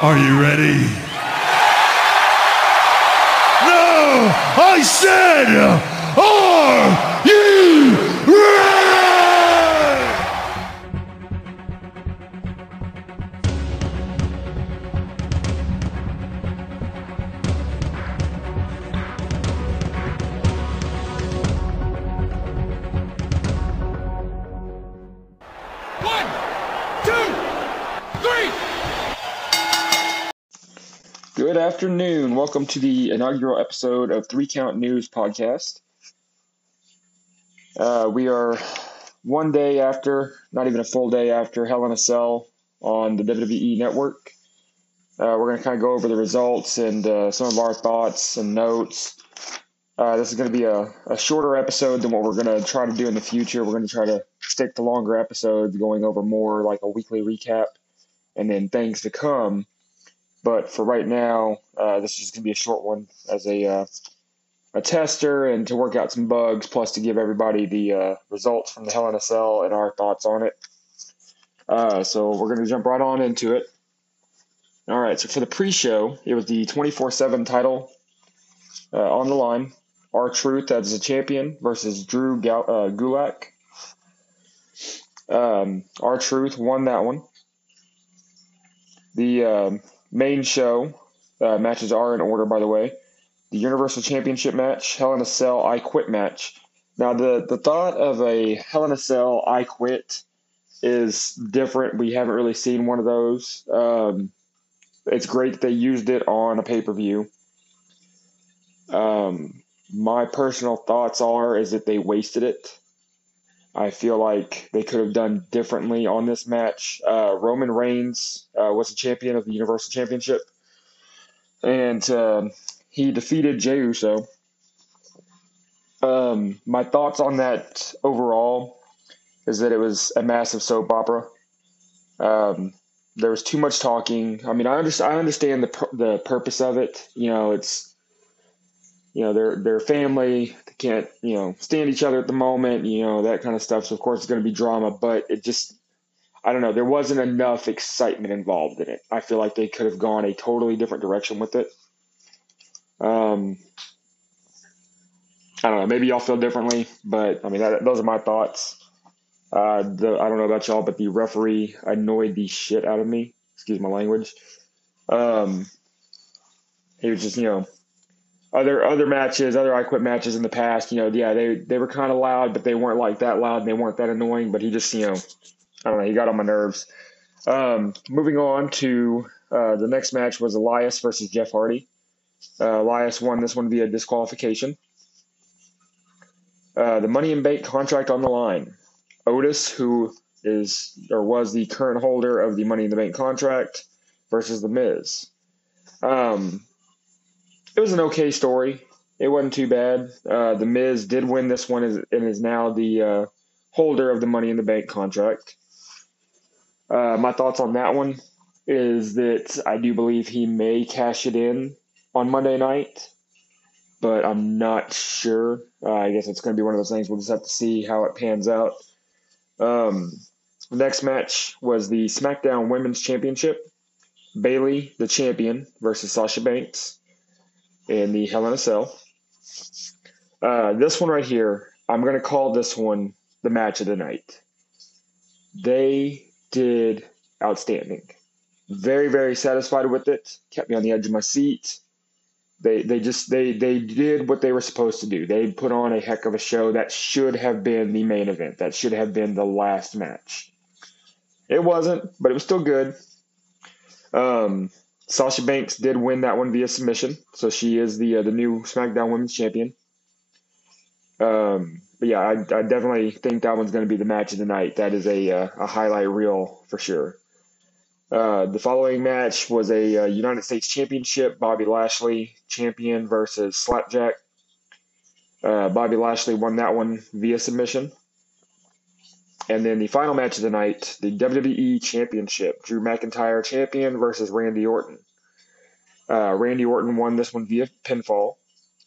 Are you ready? No! I said, are afternoon. Welcome to the inaugural episode of Three Count News podcast. Uh, we are one day after, not even a full day after Hell in a Cell on the WWE Network. Uh, we're going to kind of go over the results and uh, some of our thoughts and notes. Uh, this is going to be a, a shorter episode than what we're going to try to do in the future. We're going to try to stick to longer episodes, going over more like a weekly recap and then things to come. But for right now, uh, this is gonna be a short one as a uh, a tester and to work out some bugs, plus to give everybody the uh, results from the Hell in a Cell and our thoughts on it. Uh, so we're gonna jump right on into it. All right. So for the pre-show, it was the 24/7 title uh, on the line. R-Truth as a champion versus Drew Gal- uh, Gulak. Um, R-Truth won that one. The um, main show uh, matches are in order, by the way. The Universal Championship match, Hell in a Cell, I Quit match. Now, the, the thought of a Hell in a Cell, I Quit is different. We haven't really seen one of those. Um, it's great they used it on a pay per view. Um, my personal thoughts are is that they wasted it. I feel like they could have done differently on this match. Uh, Roman Reigns uh, was the champion of the Universal Championship, and um he defeated Jey Uso. Um, my thoughts on that overall is that it was a massive soap opera. Um, there was too much talking. I mean, I understand. I understand the pur- the purpose of it. You know, it's you know they're they're family. They can't you know stand each other at the moment. You know that kind of stuff. So of course it's going to be drama, but it just I don't know. There wasn't enough excitement involved in it. I feel like they could have gone a totally different direction with it. Um, I don't know. Maybe y'all feel differently, but I mean that, those are my thoughts. Uh, the, I don't know about y'all, but the referee annoyed the shit out of me. Excuse my language. Um, he was just, you know, other other matches, other I Quit matches in the past, you know, yeah, they they were kind of loud, but they weren't like that loud, and they weren't that annoying. But he just, you know, I don't know, he got on my nerves. Um, moving on to uh, the next match was Elias versus Jeff Hardy. Uh, Elias won this one via disqualification. Uh, the Money in Bank contract on the line. Otis, who is or was the current holder of the Money in the Bank contract, versus The Miz. Um, it was an okay story. It wasn't too bad. Uh, the Miz did win this one and is now the uh, holder of the Money in the Bank contract. Uh, my thoughts on that one is that I do believe he may cash it in on Monday night, but I'm not sure. Uh, I guess it's going to be one of those things. We'll just have to see how it pans out. Um, the next match was the SmackDown Women's Championship. Bayley, the champion, versus Sasha Banks in the Hell in a Cell. Uh, this one right here, I'm going to call this one the match of the night. They did outstanding. Very, very satisfied with it. Kept me on the edge of my seat. They, they just they they did what they were supposed to do. They put on a heck of a show that should have been the main event. That should have been the last match. It wasn't, but it was still good. Um, Sasha Banks did win that one via submission, so she is the uh, the new SmackDown Women's Champion. Um, but yeah, I, I definitely think that one's going to be the match of the night. That is a uh, a highlight reel for sure. Uh, the following match was a uh, United States Championship. Bobby Lashley champion versus Slapjack. Uh, Bobby Lashley won that one via submission. And then the final match of the night, the WWE Championship. Drew McIntyre champion versus Randy Orton. Uh, Randy Orton won this one via pinfall.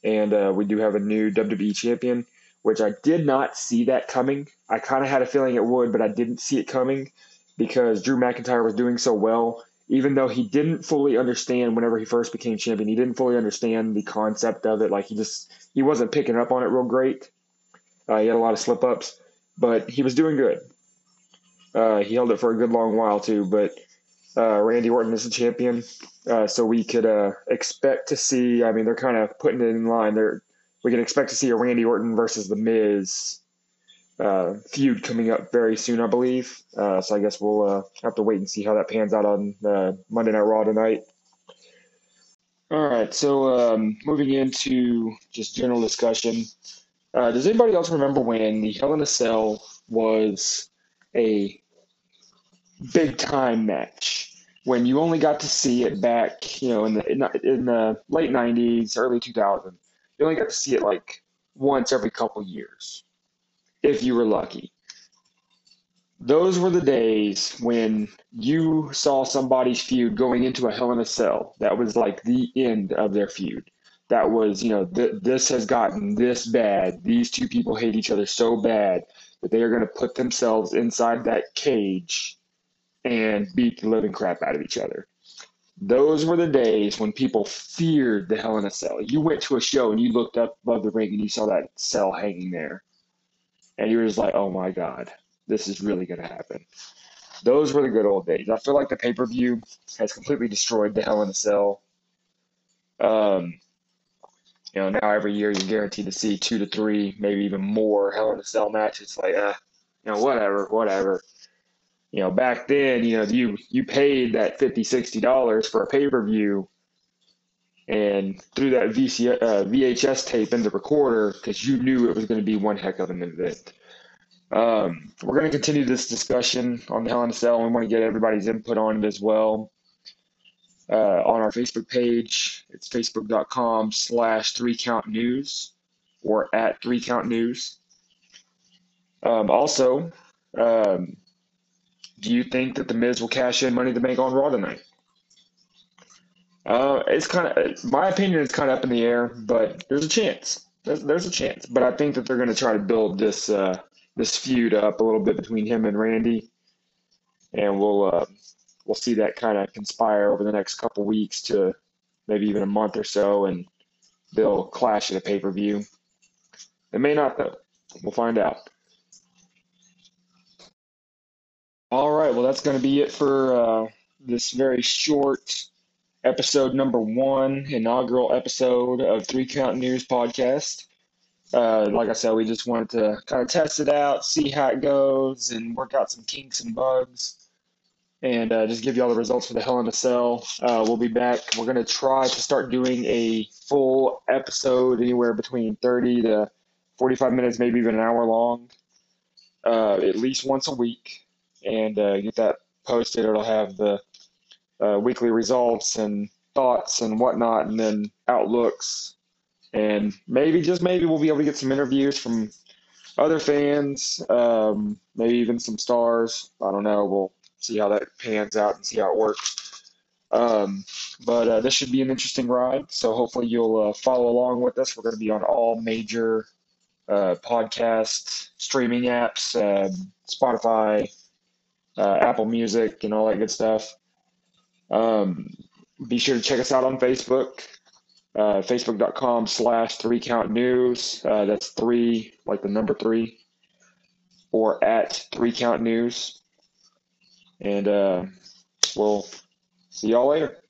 And uh, we do have a new WWE champion, which I did not see that coming. I kind of had a feeling it would, but I didn't see it coming because Drew McIntyre was doing so well. even though he didn't fully understand whenever he first became champion, he didn't fully understand the concept of it. Like he just he wasn't picking up on it real great. Uh, he had a lot of slip ups, but he was doing good. Uh, he held it for a good long while too. But uh, Randy Orton is the champion, uh, so we could uh, expect to see. I mean, they're kind of putting it in line. They're we can expect to see a Randy Orton versus the Miz uh, feud coming up very soon, I believe. Uh, so I guess we'll have to wait and see how that pans out on Monday Night Raw tonight. All right, so um, moving into just general discussion. Uh, does anybody else remember when the Hell in a Cell was a big time match? When you only got to see it back, you know, in the in in the late '90s, early 2000s, you only got to see it like once every couple years if you were lucky. Those were the days when you saw somebody's feud going into a Hell in a Cell. That was like the end of their feud. That was, you know, th- this has gotten this bad. These two people hate each other so bad that they are going to put themselves inside that cage and beat the living crap out of each other. Those were the days when people feared the Hell in a Cell. You went to a show and you looked up above the ring and you saw that cell hanging there and you were just like, oh my god, this is really going to happen. Those were the good old days. I feel like the pay per view has completely destroyed the Hell in a Cell. Um, you know, now every year you're guaranteed to see two to three, maybe even more Hell in a Cell matches. Like, uh, you know, whatever, whatever. You know, back then, you know, you you paid that 50 dollars for a pay per view, and threw that VC, uh, VHS tape in the recorder because you knew it was going to be one heck of an event. Um, we're going to continue this discussion on the Hell in a Cell. And we want to get everybody's input on it as well. Uh, on our Facebook page, it's facebook.com slash three count news or at three count news. Um, also, um, do you think that the Miz will cash in Money to Bank on Raw tonight? Uh, it's kind of, my opinion is kind of up in the air, but there's a chance. There's, there's a chance, but I think that they're going to try to build this uh, this feud up a little bit between him and Randy, and we'll uh, we'll see that kind of conspire over the next couple weeks to maybe even a month or so, and they'll clash at a pay per view. It may not though. We'll find out. All right. Well, that's going to be it for uh, this very short episode number one, inaugural episode of Three Count News podcast. Uh, like I said, we just wanted to kind of test it out, see how it goes, and work out some kinks and bugs, and uh, just give you all the results for the Hell in a Cell. Uh, we'll be back. We're going to try to start doing a full episode, anywhere between 30 to 45 minutes, maybe even an hour long, uh, at least once a week, and uh, get that posted. It'll have the uh, weekly results and thoughts and whatnot, and then outlooks. And maybe, just maybe, we'll be able to get some interviews from other fans, um, maybe even some stars. I don't know. We'll see how that pans out and see how it works. Um, but uh, this should be an interesting ride. So hopefully you'll uh, follow along with us. We're going to be on all major uh, podcast streaming apps, um, Spotify, uh, Apple Music, and all that good stuff. Um, be sure to check us out on Facebook, uh, facebook.com slash three count news. Uh, that's three, like the number three, or at three count news. And uh, we'll see y'all later.